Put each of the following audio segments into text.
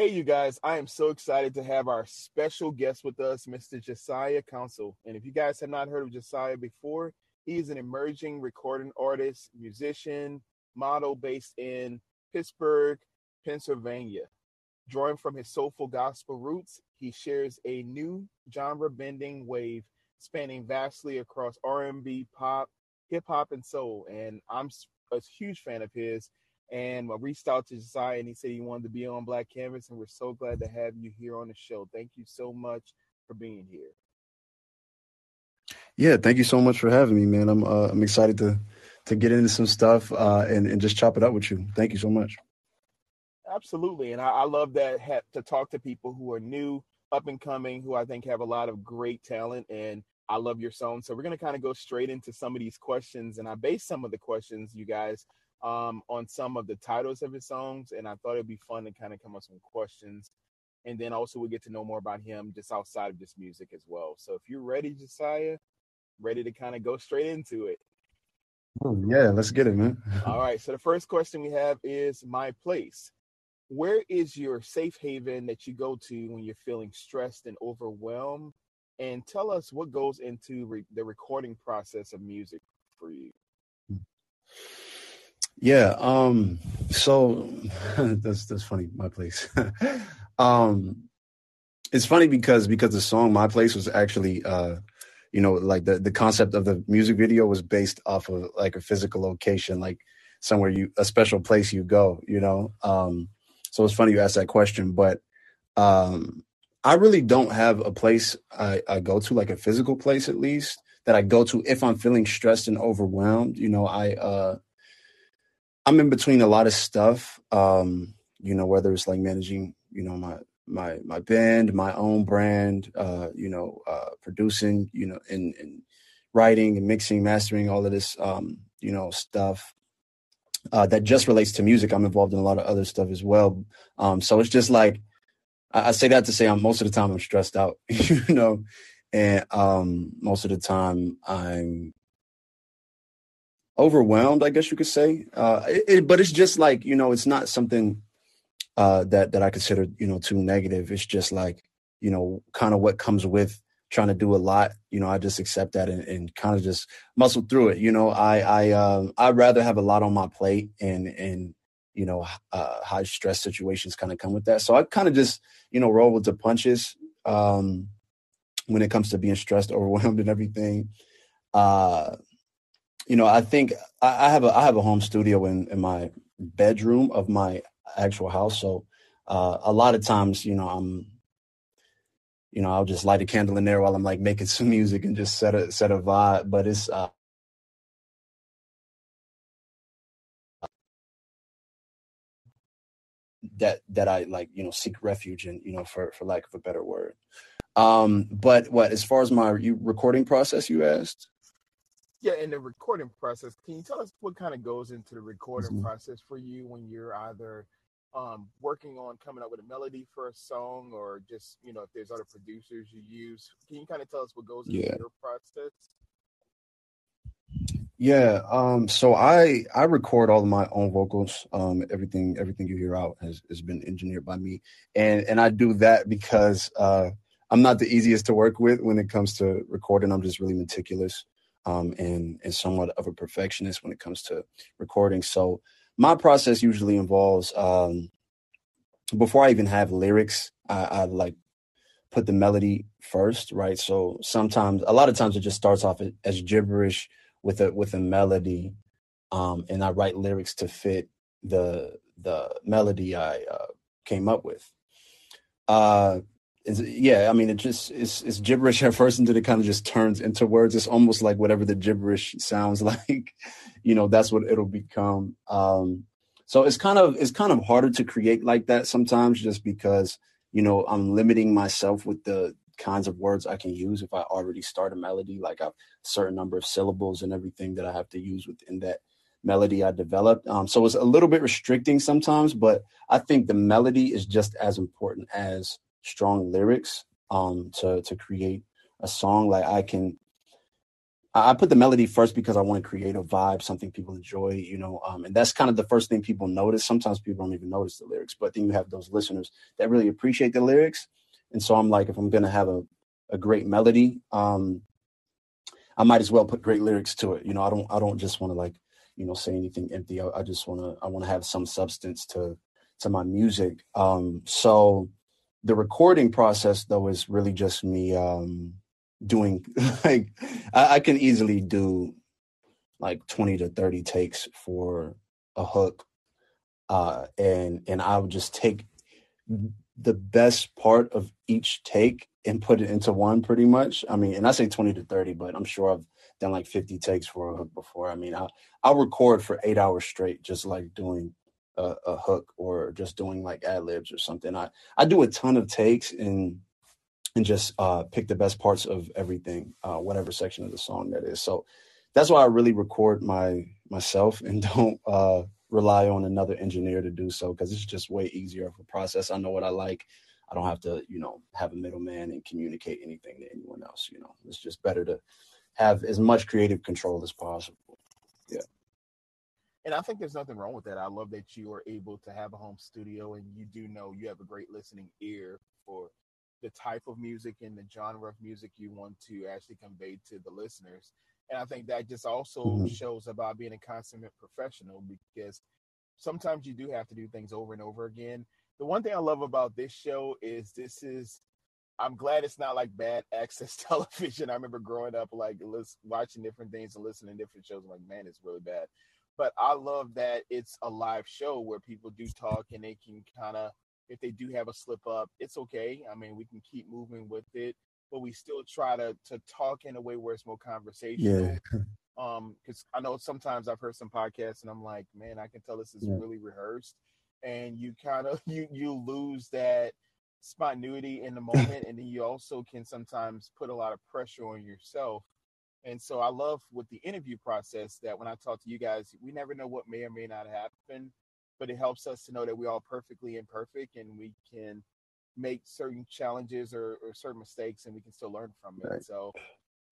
Hey, you guys, I am so excited to have our special guest with us, Mr. Josiah Council. And if you guys have not heard of Josiah before, he is an emerging recording artist, musician, model based in Pittsburgh, Pennsylvania. Drawing from his soulful gospel roots, he shares a new genre-bending wave spanning vastly across R&B, pop, hip hop, and soul. And I'm a huge fan of his and I reached out to Josiah and he said he wanted to be on Black Canvas, and we're so glad to have you here on the show. Thank you so much for being here. Yeah, thank you so much for having me, man. I'm uh, I'm excited to to get into some stuff uh, and and just chop it up with you. Thank you so much. Absolutely, and I, I love that ha- to talk to people who are new, up and coming, who I think have a lot of great talent, and I love your song. So we're gonna kind of go straight into some of these questions, and I base some of the questions, you guys, um, on some of the titles of his songs, and I thought it'd be fun to kind of come up with some questions, and then also we get to know more about him just outside of this music as well. So if you're ready, Josiah, ready to kind of go straight into it. Oh, yeah, let's get it, man. All right. So the first question we have is my place. Where is your safe haven that you go to when you're feeling stressed and overwhelmed? And tell us what goes into re- the recording process of music for you. Yeah. Um. So that's that's funny. My place. um. It's funny because because the song "My Place" was actually, uh, you know, like the the concept of the music video was based off of like a physical location, like somewhere you a special place you go. You know. Um. So it's funny you asked that question, but um, I really don't have a place I, I go to, like a physical place at least that I go to if I'm feeling stressed and overwhelmed. You know, I uh I'm in between a lot of stuff. Um, you know, whether it's like managing, you know, my my my band, my own brand, uh, you know, uh, producing, you know, and, and writing and mixing, mastering, all of this, um, you know, stuff uh, that just relates to music. I'm involved in a lot of other stuff as well. Um, so it's just like I, I say that to say I'm most of the time I'm stressed out, you know, and um, most of the time I'm overwhelmed, I guess you could say. Uh, it, it, but it's just like you know, it's not something uh, that that I consider you know too negative. It's just like you know, kind of what comes with trying to do a lot. You know, I just accept that and, and kind of just muscle through it. You know, I I um, I'd rather have a lot on my plate and and you know uh, high stress situations kind of come with that. So I kind of just you know roll with the punches um, when it comes to being stressed, overwhelmed, and everything. Uh, you know, I think I, I have a I have a home studio in in my bedroom of my actual house. So uh, a lot of times, you know, I'm you know, I'll just light a candle in there while I'm like making some music and just set a set a vibe. But it's uh, that that I like, you know, seek refuge in, you know, for for lack of a better word. Um, but what as far as my recording process, you asked? Yeah, in the recording process, can you tell us what kind of goes into the recording mm-hmm. process for you when you're either um, working on coming up with a melody for a song or just, you know, if there's other producers you use? Can you kind of tell us what goes into yeah. your process? Yeah, um, so I I record all of my own vocals. Um, everything everything you hear out has, has been engineered by me, and and I do that because uh, I'm not the easiest to work with when it comes to recording. I'm just really meticulous um, and and somewhat of a perfectionist when it comes to recording. So my process usually involves um, before I even have lyrics, I, I like put the melody first, right? So sometimes, a lot of times, it just starts off as gibberish with a with a melody, um, and I write lyrics to fit the the melody I uh, came up with. Uh, yeah, I mean, it just it's, it's gibberish at first, and then it kind of just turns into words. It's almost like whatever the gibberish sounds like, you know, that's what it'll become. Um, so it's kind of it's kind of harder to create like that sometimes, just because you know I'm limiting myself with the kinds of words I can use if I already start a melody, like a certain number of syllables and everything that I have to use within that melody I developed. Um, so it's a little bit restricting sometimes, but I think the melody is just as important as strong lyrics um, to to create a song. Like I can, I put the melody first because I want to create a vibe, something people enjoy, you know, um, and that's kind of the first thing people notice. Sometimes people don't even notice the lyrics, but then you have those listeners that really appreciate the lyrics. And so I'm like, if I'm gonna have a, a great melody, um, I might as well put great lyrics to it. You know, I don't I don't just want to like, you know, say anything empty. I, I just want to I want to have some substance to to my music. Um, so the recording process though is really just me um doing like I, I, can easily do like 20 to 30 takes for a hook uh and and i would just take the best part of each take and put it into one pretty much. I mean and i say 20 to 30 but i'm sure i've done like 50 takes for a hook before. I mean i i'll record for eight hours straight just like doing a, a hook or just doing like ad libs or something i i do a ton of takes and and just uh, pick the best parts of everything, uh, whatever section of the song that is. So that's why I really record my myself and don't uh, rely on another engineer to do so because it's just way easier of a process. I know what I like. I don't have to, you know, have a middleman and communicate anything to anyone else. You know, it's just better to have as much creative control as possible. Yeah. And I think there's nothing wrong with that. I love that you are able to have a home studio and you do know you have a great listening ear for the type of music and the genre of music you want to actually convey to the listeners. And I think that just also mm-hmm. shows about being a consummate professional because sometimes you do have to do things over and over again. The one thing I love about this show is this is I'm glad it's not like bad access television. I remember growing up like watching different things and listening to different shows. I'm like, man, it's really bad. But I love that it's a live show where people do talk and they can kind of if they do have a slip up, it's okay. I mean, we can keep moving with it, but we still try to to talk in a way where it's more conversational. Yeah. Um, because I know sometimes I've heard some podcasts and I'm like, man, I can tell this is yeah. really rehearsed, and you kind of you you lose that spontaneity in the moment, and then you also can sometimes put a lot of pressure on yourself. And so I love with the interview process that when I talk to you guys, we never know what may or may not happen but it helps us to know that we're all perfectly imperfect and we can make certain challenges or, or certain mistakes and we can still learn from it. Right. So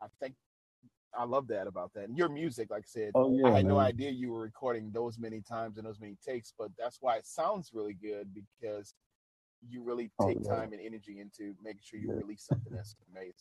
I think I love that about that. And your music, like I said, oh, yeah, I had man. no idea you were recording those many times and those many takes, but that's why it sounds really good because you really oh, take oh, time and energy into making sure you yeah. release something that's amazing.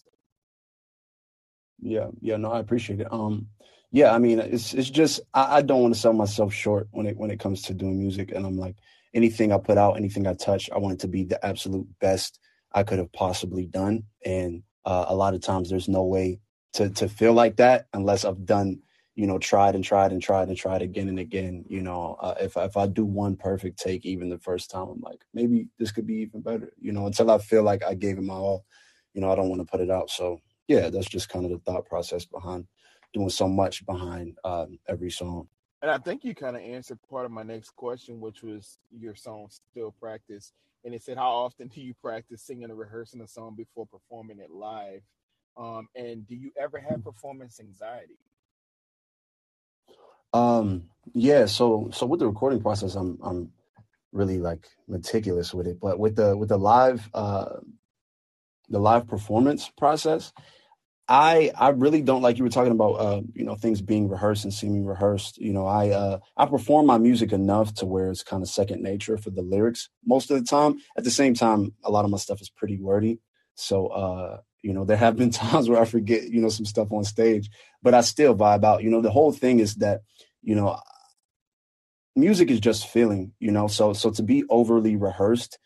Yeah, yeah, no, I appreciate it. Um, yeah, I mean, it's it's just I, I don't want to sell myself short when it when it comes to doing music, and I'm like anything I put out, anything I touch, I want it to be the absolute best I could have possibly done, and uh, a lot of times there's no way to to feel like that unless I've done you know tried and tried and tried and tried again and again you know uh, if if I do one perfect take even the first time I'm like maybe this could be even better you know until I feel like I gave it my all you know I don't want to put it out so yeah that's just kind of the thought process behind doing so much behind um, every song. And I think you kind of answered part of my next question, which was your song still practice. And it said, how often do you practice singing or rehearsing a song before performing it live? Um, and do you ever have performance anxiety? Um, yeah. So, so with the recording process, I'm, I'm really like meticulous with it, but with the, with the live, uh, the live performance process, I I really don't like you were talking about uh, you know things being rehearsed and seeming rehearsed. You know, I uh, I perform my music enough to where it's kind of second nature for the lyrics most of the time. At the same time, a lot of my stuff is pretty wordy, so uh, you know there have been times where I forget you know some stuff on stage, but I still vibe out. You know, the whole thing is that you know music is just feeling. You know, so so to be overly rehearsed,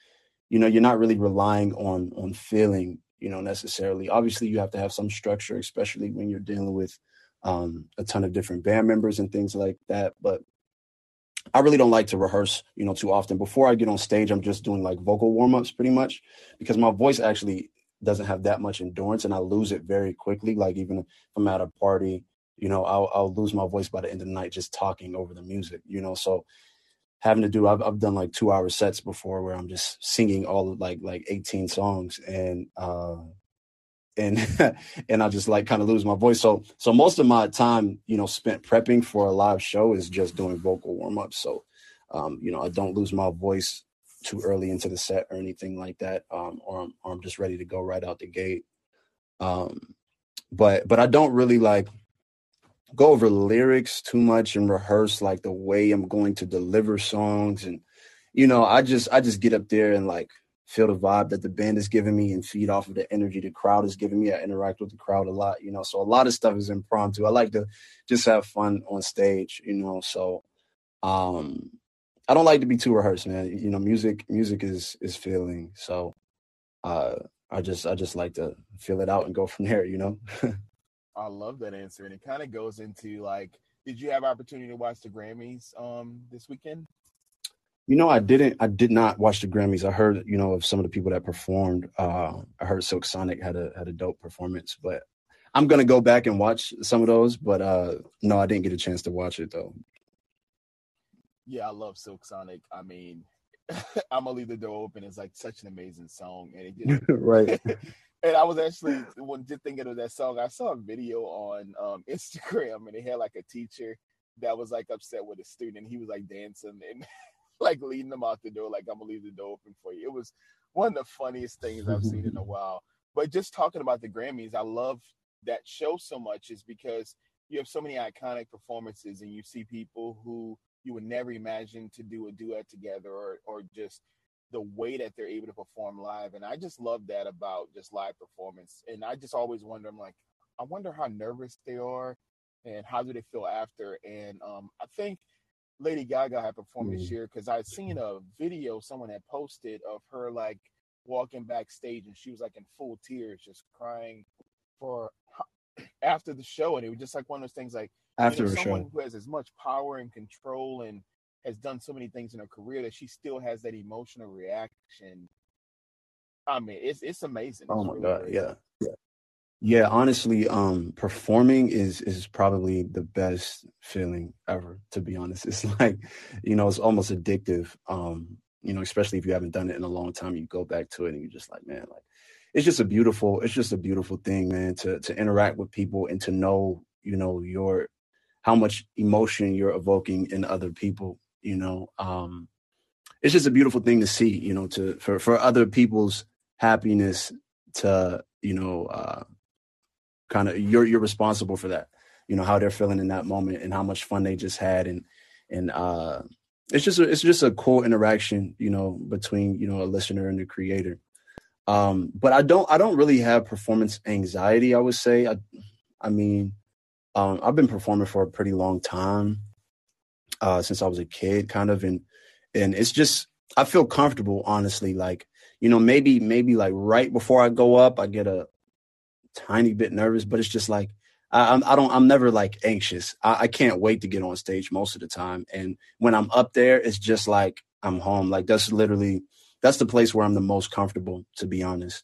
you know, you're not really relying on on feeling you know, necessarily. Obviously, you have to have some structure, especially when you're dealing with um, a ton of different band members and things like that. But I really don't like to rehearse, you know, too often. Before I get on stage, I'm just doing like vocal warm ups pretty much because my voice actually doesn't have that much endurance and I lose it very quickly. Like even if I'm at a party, you know, I'll, I'll lose my voice by the end of the night just talking over the music, you know. So having to do I've, I've done like two hour sets before where i'm just singing all like like 18 songs and uh and and i just like kind of lose my voice. So so most of my time you know spent prepping for a live show is just doing vocal warm-ups. So um you know i don't lose my voice too early into the set or anything like that. Um or I'm, or I'm just ready to go right out the gate. Um but but i don't really like go over lyrics too much and rehearse like the way I'm going to deliver songs and you know, I just I just get up there and like feel the vibe that the band is giving me and feed off of the energy the crowd is giving me. I interact with the crowd a lot, you know. So a lot of stuff is impromptu. I like to just have fun on stage, you know. So um I don't like to be too rehearsed, man. You know, music music is is feeling. So uh I just I just like to feel it out and go from there, you know. I love that answer. And it kind of goes into like, did you have opportunity to watch the Grammys um this weekend? You know, I didn't. I did not watch the Grammys. I heard, you know, of some of the people that performed. Uh, I heard Silk Sonic had a had a dope performance, but I'm gonna go back and watch some of those. But uh, no, I didn't get a chance to watch it though. Yeah, I love Silk Sonic. I mean, I'm gonna leave the door open. It's like such an amazing song, and it just right. and I was actually when just thinking of that song, I saw a video on um, Instagram, and it had like a teacher that was like upset with a student. and He was like dancing and like leading them out the door, like I'm gonna leave the door open for you. It was one of the funniest things I've seen in a while. But just talking about the Grammys, I love that show so much is because you have so many iconic performances and you see people who you would never imagine to do a duet together or or just the way that they're able to perform live. And I just love that about just live performance. And I just always wonder, I'm like, I wonder how nervous they are and how do they feel after. And um, I think Lady Gaga had performed this mm. year because I'd seen a video someone had posted of her like walking backstage and she was like in full tears, just crying for after the show. And it was just like one of those things like after you know, someone show. who has as much power and control and has done so many things in her career that she still has that emotional reaction. I mean, it's it's amazing. Oh my god, yeah. yeah. Yeah, honestly, um, performing is is probably the best feeling ever. To be honest, it's like, you know, it's almost addictive. Um, you know, especially if you haven't done it in a long time, you go back to it and you're just like, man, like, it's just a beautiful, it's just a beautiful thing, man. To to interact with people and to know, you know, your how much emotion you're evoking in other people. You know, um, it's just a beautiful thing to see. You know, to for for other people's happiness to you know. Uh, kind of you're you're responsible for that you know how they're feeling in that moment and how much fun they just had and and uh it's just a, it's just a cool interaction you know between you know a listener and the creator um but i don't i don't really have performance anxiety i would say i i mean um i've been performing for a pretty long time uh since i was a kid kind of and and it's just i feel comfortable honestly like you know maybe maybe like right before i go up i get a tiny bit nervous, but it's just like I, I'm I don't I'm never like anxious. I, I can't wait to get on stage most of the time. And when I'm up there, it's just like I'm home. Like that's literally that's the place where I'm the most comfortable, to be honest.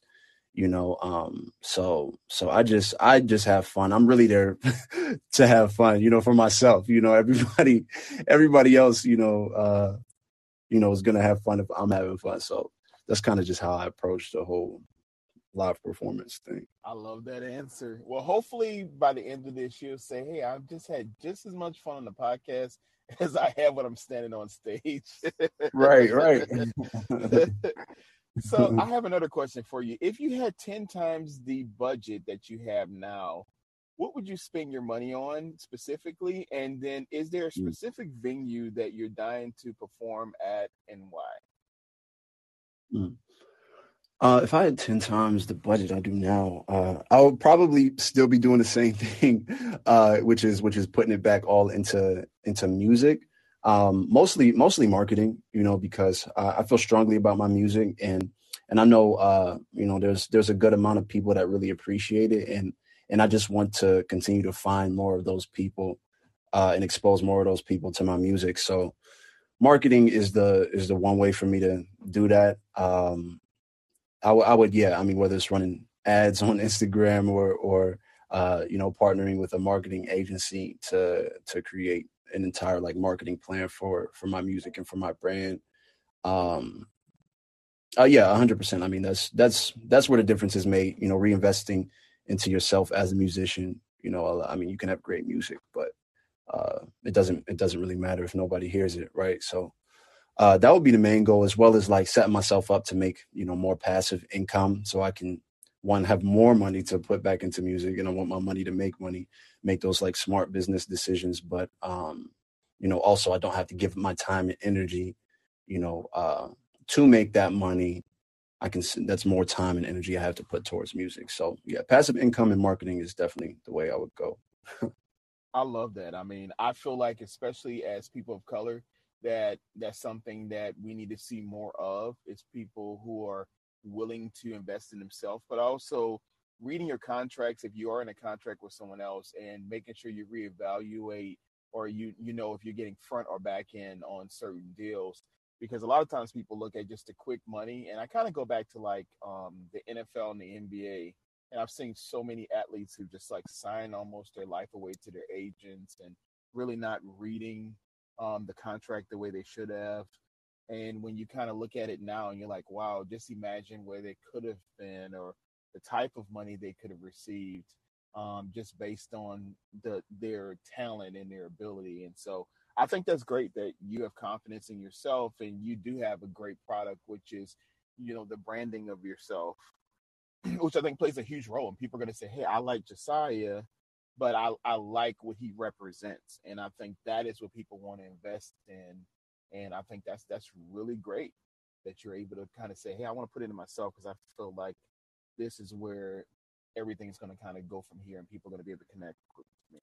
You know, um, so so I just I just have fun. I'm really there to have fun, you know, for myself. You know, everybody everybody else, you know, uh, you know, is gonna have fun if I'm having fun. So that's kind of just how I approach the whole live performance thing. I love that answer. Well, hopefully by the end of this, you'll say, "Hey, I've just had just as much fun on the podcast as I have when I'm standing on stage." right, right. So I have another question for you. If you had ten times the budget that you have now, what would you spend your money on specifically? And then, is there a hmm. specific mm. venue that you're dying to perform at, and why? Mm. Uh, if I had 10 times the budget I do now, uh, I would probably still be doing the same thing, uh, which is which is putting it back all into into music. Um, mostly mostly marketing, you know, because I feel strongly about my music and and I know uh, you know there's there's a good amount of people that really appreciate it and and I just want to continue to find more of those people uh, and expose more of those people to my music. So marketing is the is the one way for me to do that. Um, I, w- I would, yeah. I mean, whether it's running ads on Instagram or, or, uh, you know, partnering with a marketing agency to, to create an entire like marketing plan for, for my music and for my brand. Um, uh, yeah, hundred percent. I mean, that's, that's, that's where the difference is made, you know, reinvesting into yourself as a musician. You know, I mean, you can have great music, but, uh, it doesn't, it doesn't really matter if nobody hears it. Right. So, uh, that would be the main goal as well as like setting myself up to make you know more passive income so i can one have more money to put back into music and I want my money to make money, make those like smart business decisions. But um, you know, also I don't have to give my time and energy, you know, uh to make that money. I can that's more time and energy I have to put towards music. So yeah, passive income and marketing is definitely the way I would go. I love that. I mean, I feel like especially as people of color, that that's something that we need to see more of is people who are willing to invest in themselves, but also reading your contracts if you are in a contract with someone else and making sure you reevaluate or you you know if you're getting front or back end on certain deals. Because a lot of times people look at just the quick money and I kind of go back to like um the NFL and the NBA and I've seen so many athletes who just like sign almost their life away to their agents and really not reading um the contract the way they should have and when you kind of look at it now and you're like, wow, just imagine where they could have been or the type of money they could have received um, just based on the their talent and their ability. And so I think that's great that you have confidence in yourself and you do have a great product, which is, you know, the branding of yourself, which I think plays a huge role. And people are going to say, hey, I like Josiah, but I, I like what he represents. And I think that is what people want to invest in and I think that's that's really great that you're able to kind of say, hey, I want to put it in myself because I feel like this is where everything's going to kind of go from here, and people are going to be able to connect with me.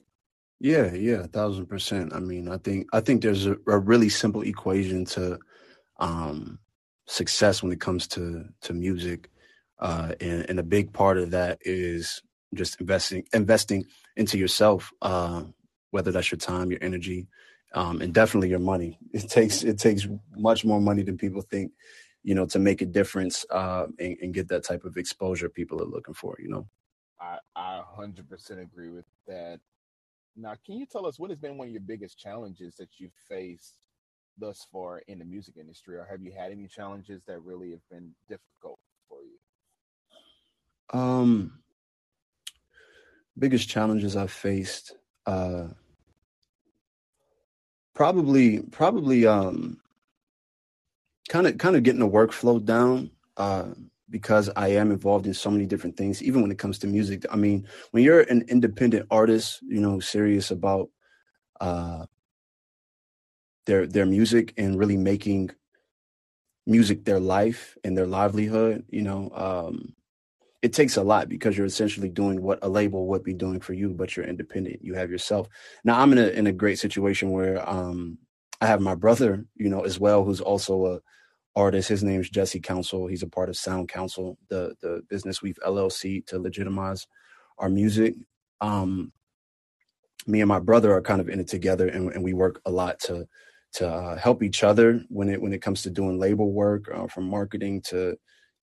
Yeah, yeah, a thousand percent. I mean, I think I think there's a, a really simple equation to um, success when it comes to to music, uh, and, and a big part of that is just investing investing into yourself, uh, whether that's your time, your energy, um, and definitely your money. It takes it takes much more money than people think, you know, to make a difference uh, and, and, get that type of exposure people are looking for. You know, I I hundred percent agree with that. Now, can you tell us what has been one of your biggest challenges that you've faced thus far in the music industry, or have you had any challenges that really have been difficult for you? Um, biggest challenges I've faced. Uh, probably probably um kind of kind of getting the workflow down uh because I am involved in so many different things even when it comes to music. I mean when you're an independent artist you know serious about uh their their music and really making music their life and their livelihood you know um it takes a lot because you're essentially doing what a label would be doing for you, but you're independent. You have yourself. Now I'm in a in a great situation where um I have my brother, you know, as well, who's also a artist. His name's Jesse Council. He's a part of Sound Council, the the business we've LLC to legitimize our music. Um me and my brother are kind of in it together and, and we work a lot to to uh, help each other when it when it comes to doing label work uh, from marketing to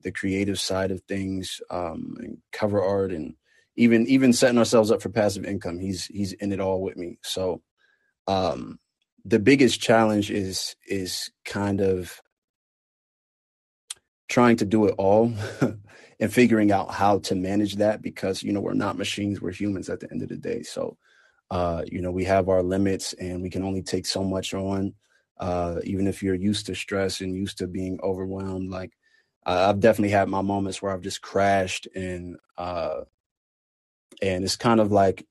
the creative side of things, um, and cover art, and even even setting ourselves up for passive income. He's he's in it all with me. So um, the biggest challenge is is kind of trying to do it all and figuring out how to manage that because you know we're not machines we're humans at the end of the day so uh, you know we have our limits and we can only take so much on uh, even if you're used to stress and used to being overwhelmed like I've definitely had my moments where I've just crashed and uh, and it's kind of like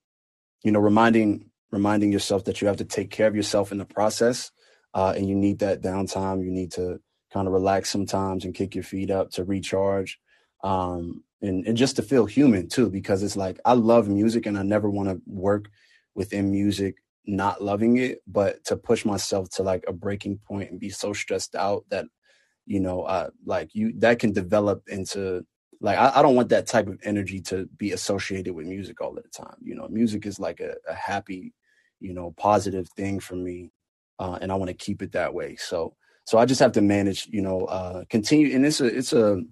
you know reminding reminding yourself that you have to take care of yourself in the process uh, and you need that downtime. You need to kind of relax sometimes and kick your feet up to recharge um, and and just to feel human too because it's like I love music and I never want to work within music not loving it but to push myself to like a breaking point and be so stressed out that you know, uh, like you that can develop into like I, I, don't want that type of energy to be associated with music all the time. You know, music is like a, a happy, you know, positive thing for me, uh, and I want to keep it that way. So, so I just have to manage, you know, uh, continue, and it's a it's a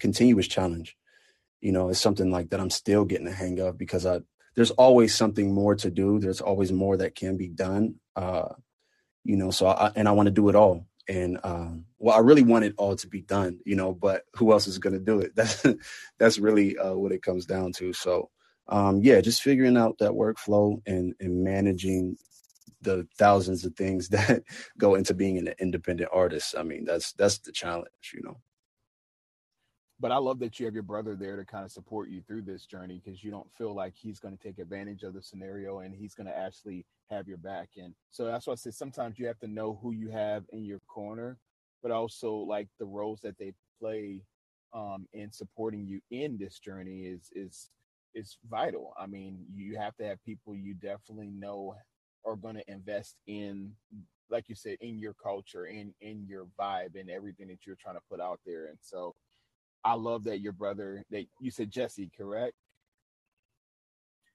continuous challenge. You know, it's something like that I'm still getting the hang of because I there's always something more to do. There's always more that can be done. Uh, you know, so I, and I want to do it all and um, well, I really want it all to be done, you know, but who else is going to do it? That's that's really uh, what it comes down to. So, um, yeah, just figuring out that workflow and and managing the thousands of things that go into being an independent artist. I mean, that's that's the challenge, you know. But I love that you have your brother there to kind of support you through this journey because you don't feel like he's going to take advantage of the scenario and he's going to actually have your back. And so that's why I said sometimes you have to know who you have in your corner, but also like the roles that they play um, in supporting you in this journey is is is vital. I mean, you have to have people you definitely know are going to invest in like you said in your culture in in your vibe and everything that you're trying to put out there and so I love that your brother that you said Jesse, correct?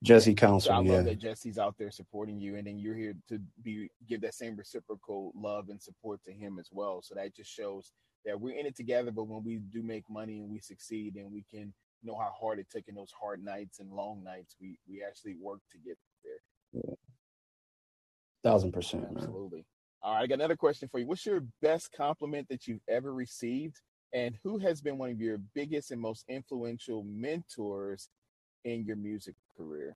Jesse Council. So I yeah. love that Jesse's out there supporting you, and then you're here to be give that same reciprocal love and support to him as well. So that just shows that we're in it together. But when we do make money and we succeed, and we can know how hard it took in those hard nights and long nights, we we actually work to get there. Yeah. Thousand percent, absolutely. Man. All right, I got another question for you. What's your best compliment that you've ever received, and who has been one of your biggest and most influential mentors in your music career?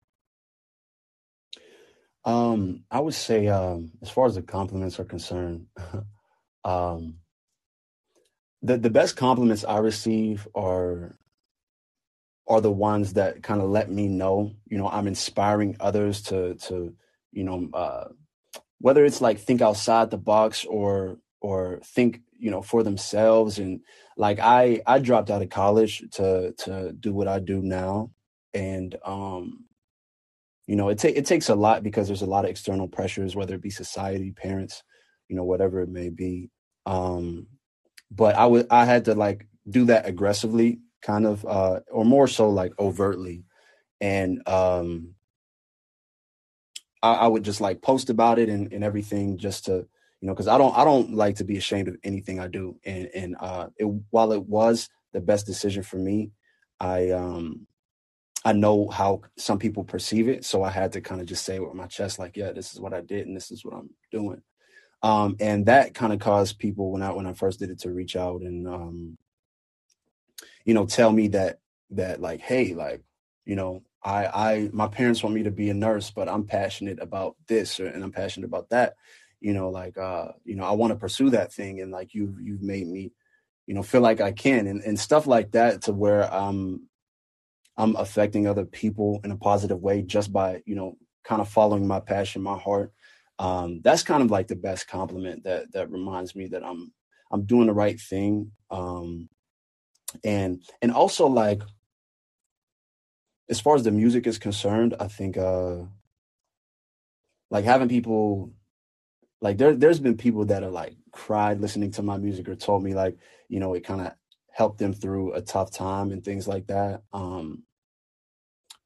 Um, I would say, um, as far as the compliments are concerned, um, the the best compliments I receive are are the ones that kind of let me know, you know, I'm inspiring others to to you know, uh, whether it's like think outside the box or or think you know for themselves and like i i dropped out of college to to do what i do now and um you know it, ta- it takes a lot because there's a lot of external pressures whether it be society parents you know whatever it may be um but i would i had to like do that aggressively kind of uh or more so like overtly and um I, I would just like post about it and, and everything just to you know because i don't i don't like to be ashamed of anything i do. And and uh it, while it was the best decision for me i um i know how some people perceive it. So i had to kind of just say with my chest like yeah this is what i did and this is what i'm doing. Um and that kind of caused people when i when i first did it to reach out and um you know tell me that that like hey like you know i i my parents want me to be a nurse but i'm passionate about this and i'm passionate about that you know like uh you know i want to pursue that thing and like you've you've made me you know feel like i can and, and stuff like that to where i'm i'm affecting other people in a positive way just by you know kind of following my passion my heart. Um that's kind of like the best compliment that that reminds me that i'm i'm doing the right thing um and and also like as far as the music is concerned i think uh like having people like there there's been people that are like cried listening to my music or told me like you know it kind of helped them through a tough time and things like that. Um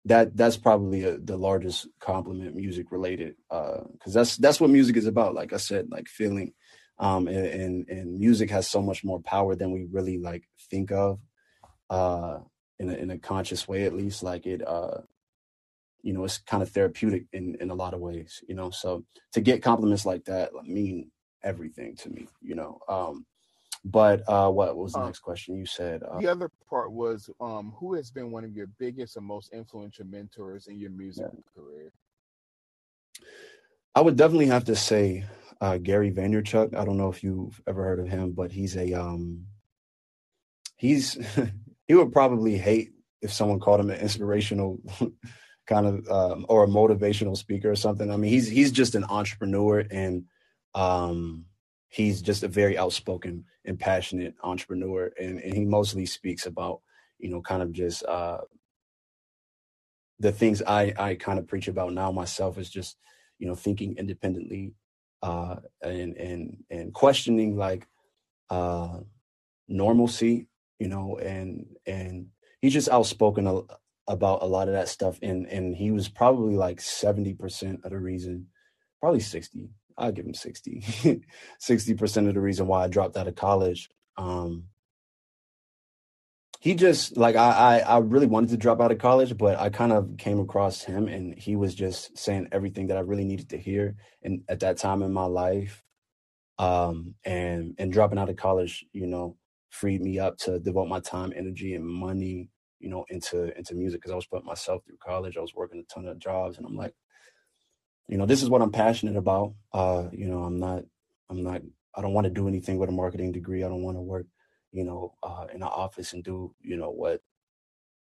that that's probably a, the largest compliment music related uh because that's that's what music is about like i said like feeling um and, and and music has so much more power than we really like think of uh in a, in a conscious way at least like it uh you know it's kind of therapeutic in in a lot of ways you know so to get compliments like that mean everything to me you know um but uh what was the uh, next question you said? Uh, the other part was um who has been one of your biggest and most influential mentors in your music yeah. career? I would definitely have to say uh gary vaynerchuk. I don't know if you've ever heard of him but he's a um he's he would probably hate if someone called him an inspirational kind of um, or a motivational speaker or something. I mean, he's he's just an entrepreneur and um, he's just a very outspoken and passionate entrepreneur, and, and he mostly speaks about you know kind of just uh, the things I I kind of preach about now myself is just you know thinking independently uh, and and and questioning like uh, normalcy, you know, and and he's just outspoken about a lot of that stuff and and he was probably like 70% of the reason probably 60 i'll give him 60 60% of the reason why i dropped out of college um he just like I, I i really wanted to drop out of college but i kind of came across him and he was just saying everything that i really needed to hear and at that time in my life um and and dropping out of college you know freed me up to devote my time energy and money you know, into into music because I was putting myself through college. I was working a ton of jobs, and I'm like, you know, this is what I'm passionate about. Uh, you know, I'm not, I'm not, I don't want to do anything with a marketing degree. I don't want to work, you know, uh, in the office and do, you know, what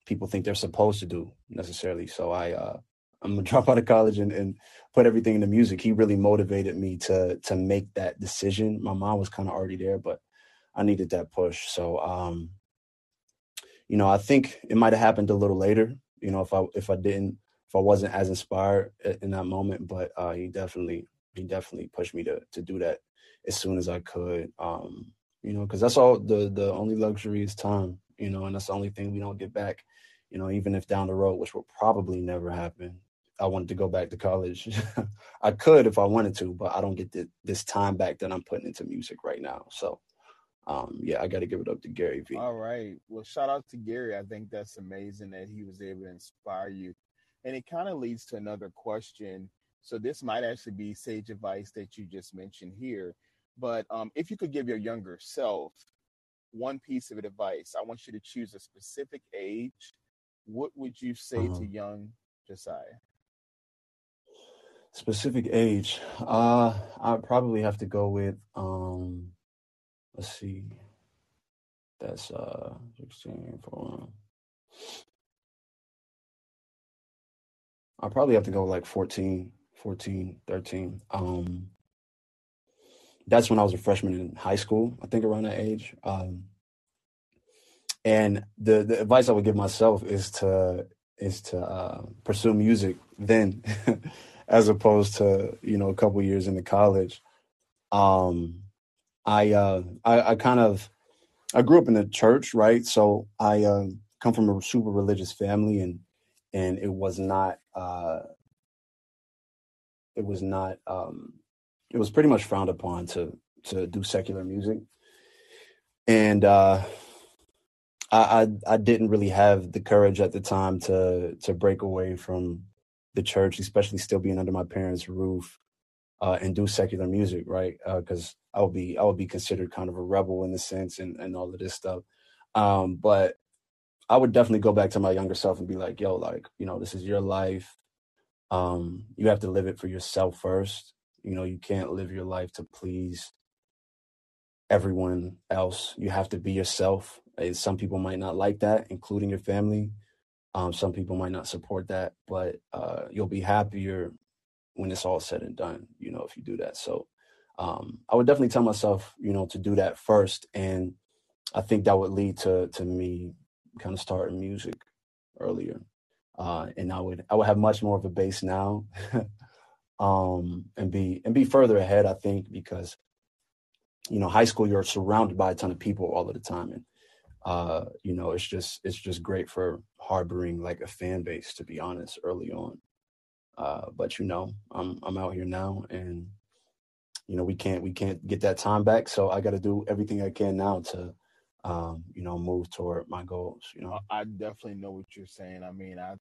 people think they're supposed to do necessarily. So I, uh, I'm gonna drop out of college and, and put everything into music. He really motivated me to to make that decision. My mom was kind of already there, but I needed that push. So, um, you know, I think it might have happened a little later. You know, if I if I didn't if I wasn't as inspired in that moment, but uh, he definitely he definitely pushed me to to do that as soon as I could. Um, you know, because that's all the the only luxury is time. You know, and that's the only thing we don't get back. You know, even if down the road, which will probably never happen, I wanted to go back to college. I could if I wanted to, but I don't get the, this time back that I'm putting into music right now. So, um, yeah, I got to give it up to Gary Vee. All right. Well, shout out to Gary. I think that's amazing that he was able to inspire you. And it kind of leads to another question. So, this might actually be sage advice that you just mentioned here. But um, if you could give your younger self one piece of advice, I want you to choose a specific age. What would you say uh-huh. to young Josiah? Specific age. Uh I'd probably have to go with um let's see. That's uh 16 for I'll probably have to go like 14, 14, 13. Um that's when I was a freshman in high school, I think around that age. Um and the the advice I would give myself is to is to uh, pursue music then as opposed to you know a couple years into college. Um, I, uh, I I kind of I grew up in the church, right? So I uh, come from a super religious family, and and it was not uh, it was not um, it was pretty much frowned upon to to do secular music, and uh, I, I I didn't really have the courage at the time to to break away from the church, especially still being under my parents' roof, uh, and do secular music, right? Because uh, I would be I would be considered kind of a rebel in a sense, and and all of this stuff. Um, but I would definitely go back to my younger self and be like, "Yo, like you know, this is your life. Um, you have to live it for yourself first. You know, you can't live your life to please everyone else. You have to be yourself. And Some people might not like that, including your family. Um, some people might not support that, but uh, you'll be happier when it's all said and done, you know, if you do that. So um, I would definitely tell myself, you know, to do that first. And I think that would lead to to me kind of starting music earlier. Uh, and I would I would have much more of a base now. um, and be and be further ahead, I think, because you know, high school you're surrounded by a ton of people all of the time. And uh, you know, it's just it's just great for harboring like a fan base, to be honest, early on. Uh, but you know, I'm I'm out here now, and you know we can't we can't get that time back. So I got to do everything I can now to, um, you know, move toward my goals. You know, I definitely know what you're saying. I mean, I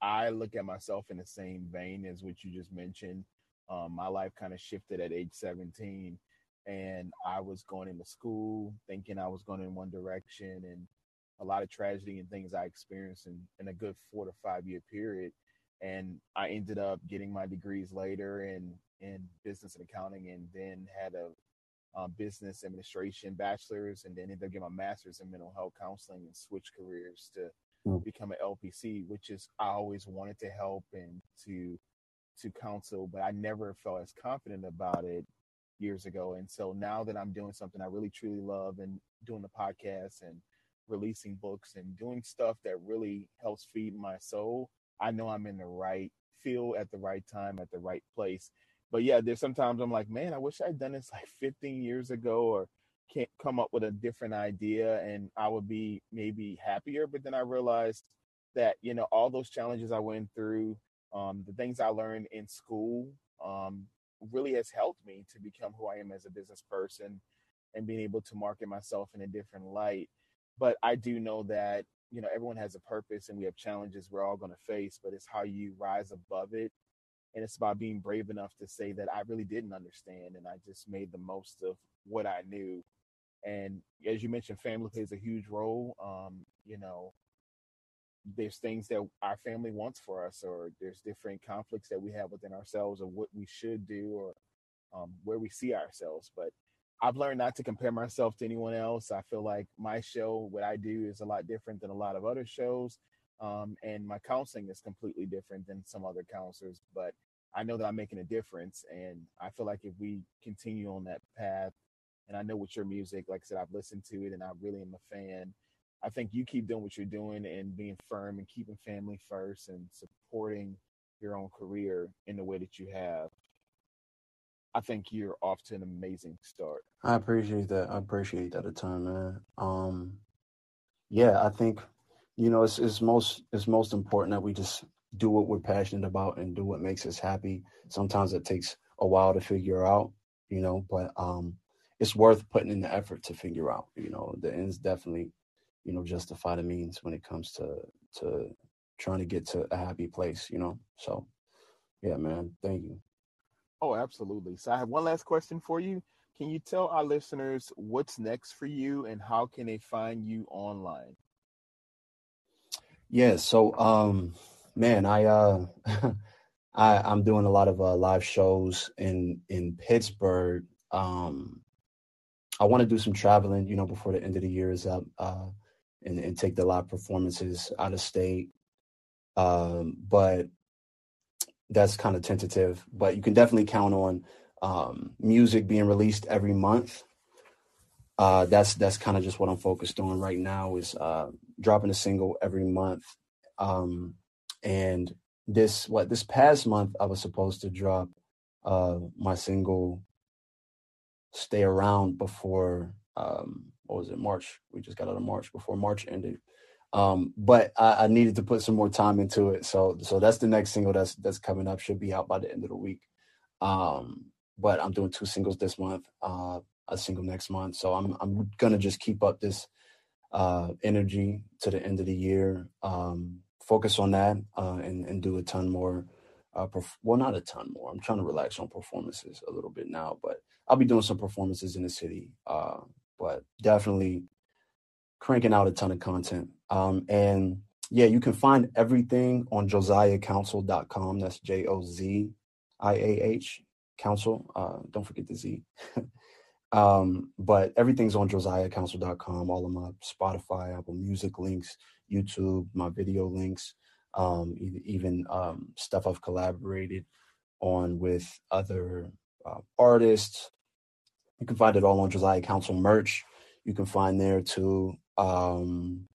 I look at myself in the same vein as what you just mentioned. Um, my life kind of shifted at age 17 and I was going into school thinking I was going in one direction and a lot of tragedy and things I experienced in, in a good four to five year period. And I ended up getting my degrees later in, in business and accounting and then had a um, business administration bachelor's and then ended up getting my master's in mental health counseling and switch careers to mm. become an LPC, which is I always wanted to help and to to counsel, but I never felt as confident about it years ago. And so now that I'm doing something I really truly love and doing the podcast and releasing books and doing stuff that really helps feed my soul, I know I'm in the right field at the right time at the right place. But yeah, there's sometimes I'm like, man, I wish I'd done this like 15 years ago or can't come up with a different idea and I would be maybe happier. But then I realized that, you know, all those challenges I went through, um, the things I learned in school, um, really has helped me to become who I am as a business person and being able to market myself in a different light. But I do know that, you know, everyone has a purpose and we have challenges we're all going to face, but it's how you rise above it. And it's about being brave enough to say that I really didn't understand and I just made the most of what I knew. And as you mentioned, family plays a huge role. Um, you know, there's things that our family wants for us or there's different conflicts that we have within ourselves of what we should do or um, where we see ourselves but I've learned not to compare myself to anyone else. I feel like my show, what I do, is a lot different than a lot of other shows, um, and my counseling is completely different than some other counselors. But I know that I'm making a difference, and I feel like if we continue on that path, and I know with your music, like I said, I've listened to it, and I really am a fan. I think you keep doing what you're doing and being firm and keeping family first and supporting your own career in the way that you have. I think you're off to an amazing start. I appreciate that. I appreciate that a ton, man. Um, yeah, I think you know it's it's most it's most important that we just do what we're passionate about and do what makes us happy. Sometimes it takes a while to figure out, you know, but um, it's worth putting in the effort to figure out. You know, the ends definitely, you know, justify the means when it comes to to trying to get to a happy place. You know, so yeah, man, thank you. Oh, absolutely. So I have one last question for you. Can you tell our listeners what's next for you and how can they find you online? Yeah, so um man, I uh I I'm doing a lot of uh, live shows in in Pittsburgh. Um I want to do some traveling, you know, before the end of the year is up, uh and, and take the live performances out of state. Um, but that's kind of tentative, but you can definitely count on um, music being released every month. Uh, that's that's kind of just what I'm focused on right now is uh, dropping a single every month. Um, and this what this past month I was supposed to drop uh, my single "Stay Around" before um, what was it March? We just got out of March before March ended. Um, but I, I, needed to put some more time into it. So so that's the next single that's that's coming up. Should be out by the end of the week. Um, but I'm doing two singles this month, uh, a single next month. So I'm I'm gonna just keep up this uh, energy to the end of the year. Um, focus on that uh, and and do a ton more. Uh, perf- well, not a ton more. I'm trying to relax on performances a little bit now, but I'll be doing some performances in the city. Uh, but definitely cranking out a ton of content. Um, and yeah, you can find everything on joziahcouncil.com. That's J O Z I A H council. Uh, don't forget the Z. um, but everything's on joziahcouncil.com. All of my Spotify, Apple Music links, YouTube, my video links, um, even um, stuff I've collaborated on with other uh, artists. You can find it all on Joziah Council merch. You can find there too um,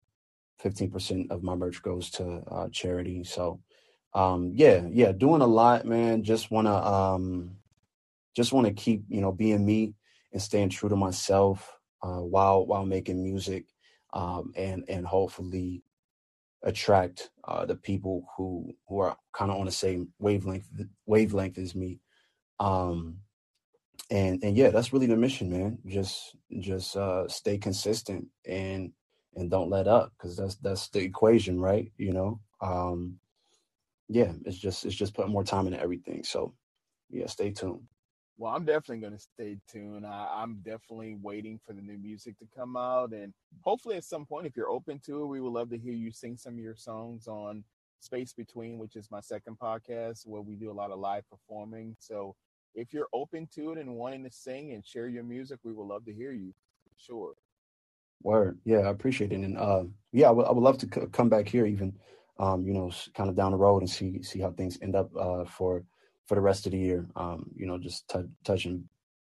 15% of my merch goes to uh, charity. So, um, yeah, yeah, doing a lot, man. Just want to, um, just want to keep, you know, being me and staying true to myself uh, while while making music, um, and and hopefully attract uh, the people who who are kind of on the same wavelength wavelength as me. Um, and and yeah, that's really the mission, man. Just just uh, stay consistent and and don't let up because that's that's the equation, right? You know, um, yeah, it's just it's just putting more time into everything. So yeah, stay tuned. Well, I'm definitely going to stay tuned. I, am definitely waiting for the new music to come out, and hopefully, at some point, if you're open to it, we would love to hear you sing some of your songs on Space Between, which is my second podcast where we do a lot of live performing. So if you're open to it and wanting to sing and share your music, we would love to hear you. Sure. Word. Yeah, I appreciate it. And uh, yeah, I would, love to c- come back here even, um, you know, kind of down the road and see see how things end up uh, for for the rest of the year. Um, you know, just t- touching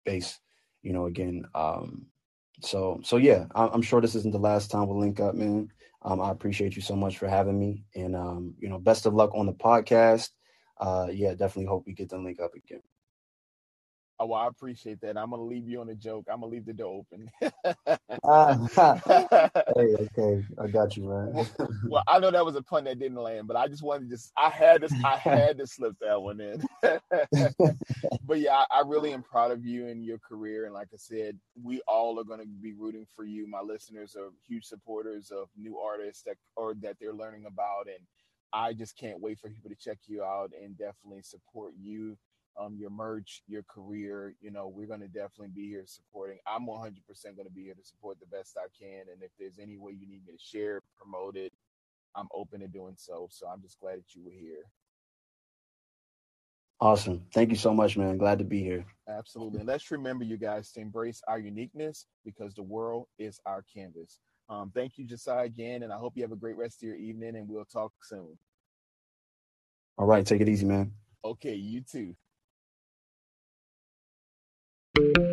base, you know, again. Um, so so yeah, I- I'm sure this isn't the last time we'll link up, man. Um, I appreciate you so much for having me, and um, you know, best of luck on the podcast. Uh, yeah, definitely hope we get to link up again. Oh, well, I appreciate that. I'm gonna leave you on a joke. I'm gonna leave the door open. hey, okay, I got you, man. well, well, I know that was a pun that didn't land, but I just wanted to just I had to I had to slip that one in. but yeah, I, I, really am proud of you and your career. And like I said, we all are gonna be rooting for you. My listeners are huge supporters of new artists that or that they're learning about and I just can't wait for people to check you out and definitely support you um, your merch, your career. You know, we're going to definitely be here supporting. I'm 100% going to be here to support the best I can. And if there's any way you need me to share, promote it, I'm open to doing so. So I'm just glad that you were here. Awesome. Thank you so much, man. Glad to be here. Absolutely. And let's remember, you guys, to embrace our uniqueness because the world is our canvas. Um, thank you, Joziah, again. And I hope you have a great rest of your evening and we'll talk soon. All right. Take it easy, man. Okay. You too thank you